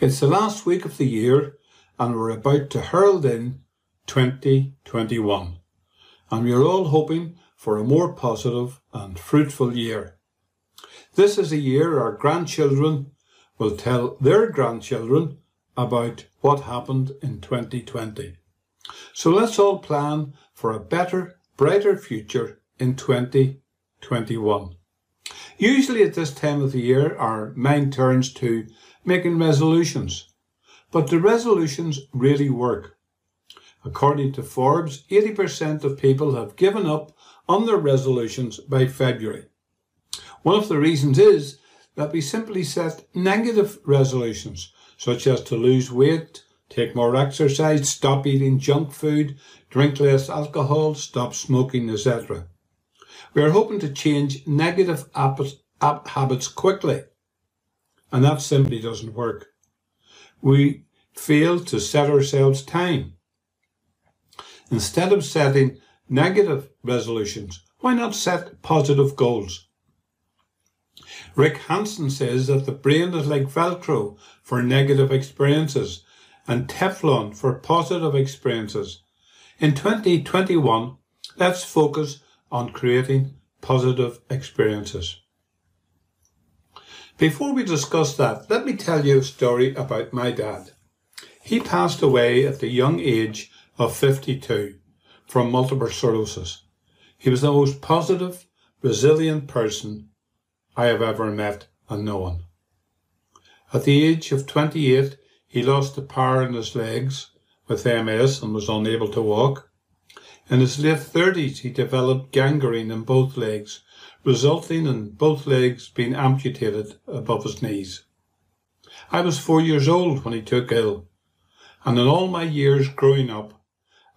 It's the last week of the year and we're about to herald in 2021. And we're all hoping for a more positive and fruitful year. This is a year our grandchildren will tell their grandchildren about what happened in 2020. So let's all plan for a better, brighter future in 2021. Usually at this time of the year, our mind turns to making resolutions. But the resolutions really work. According to Forbes, 80% of people have given up on their resolutions by February. One of the reasons is that we simply set negative resolutions, such as to lose weight, take more exercise, stop eating junk food, drink less alcohol, stop smoking, etc. We are hoping to change negative habits quickly, and that simply doesn't work. We fail to set ourselves time. Instead of setting negative resolutions, why not set positive goals? Rick Hanson says that the brain is like Velcro for negative experiences and Teflon for positive experiences. In 2021, let's focus on creating positive experiences. Before we discuss that, let me tell you a story about my dad. He passed away at the young age of 52 from multiple sclerosis. He was the most positive, resilient person I have ever met and known. At the age of 28, he lost the power in his legs with MS and was unable to walk. In his late 30s, he developed gangrene in both legs, resulting in both legs being amputated above his knees. I was four years old when he took ill, and in all my years growing up,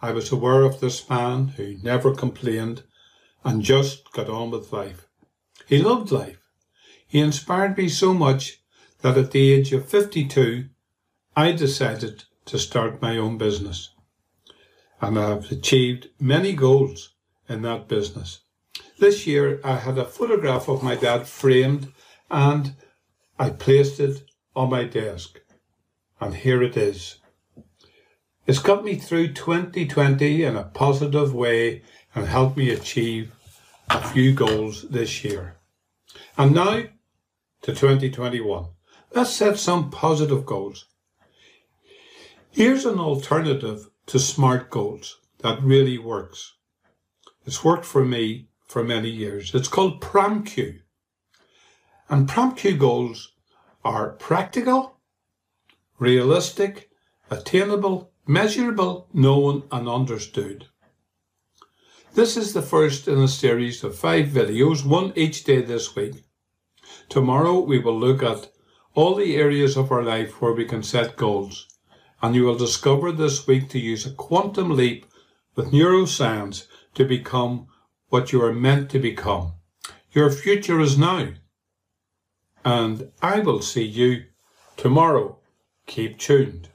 I was aware of this man who never complained and just got on with life. He loved life. He inspired me so much that at the age of 52, I decided to start my own business and I've achieved many goals in that business. This year I had a photograph of my dad framed and I placed it on my desk. And here it is. It's got me through 2020 in a positive way and helped me achieve a few goals this year. And now to 2021. Let's set some positive goals. Here's an alternative to SMART goals that really works. It's worked for me for many years. It's called PROMQ. And PROMQ goals are practical, realistic, attainable, measurable, known and understood. This is the first in a series of five videos, one each day this week. Tomorrow we will look at all the areas of our life where we can set goals and you will discover this week to use a quantum leap with neuroscience to become what you are meant to become. Your future is now. And I will see you tomorrow. Keep tuned.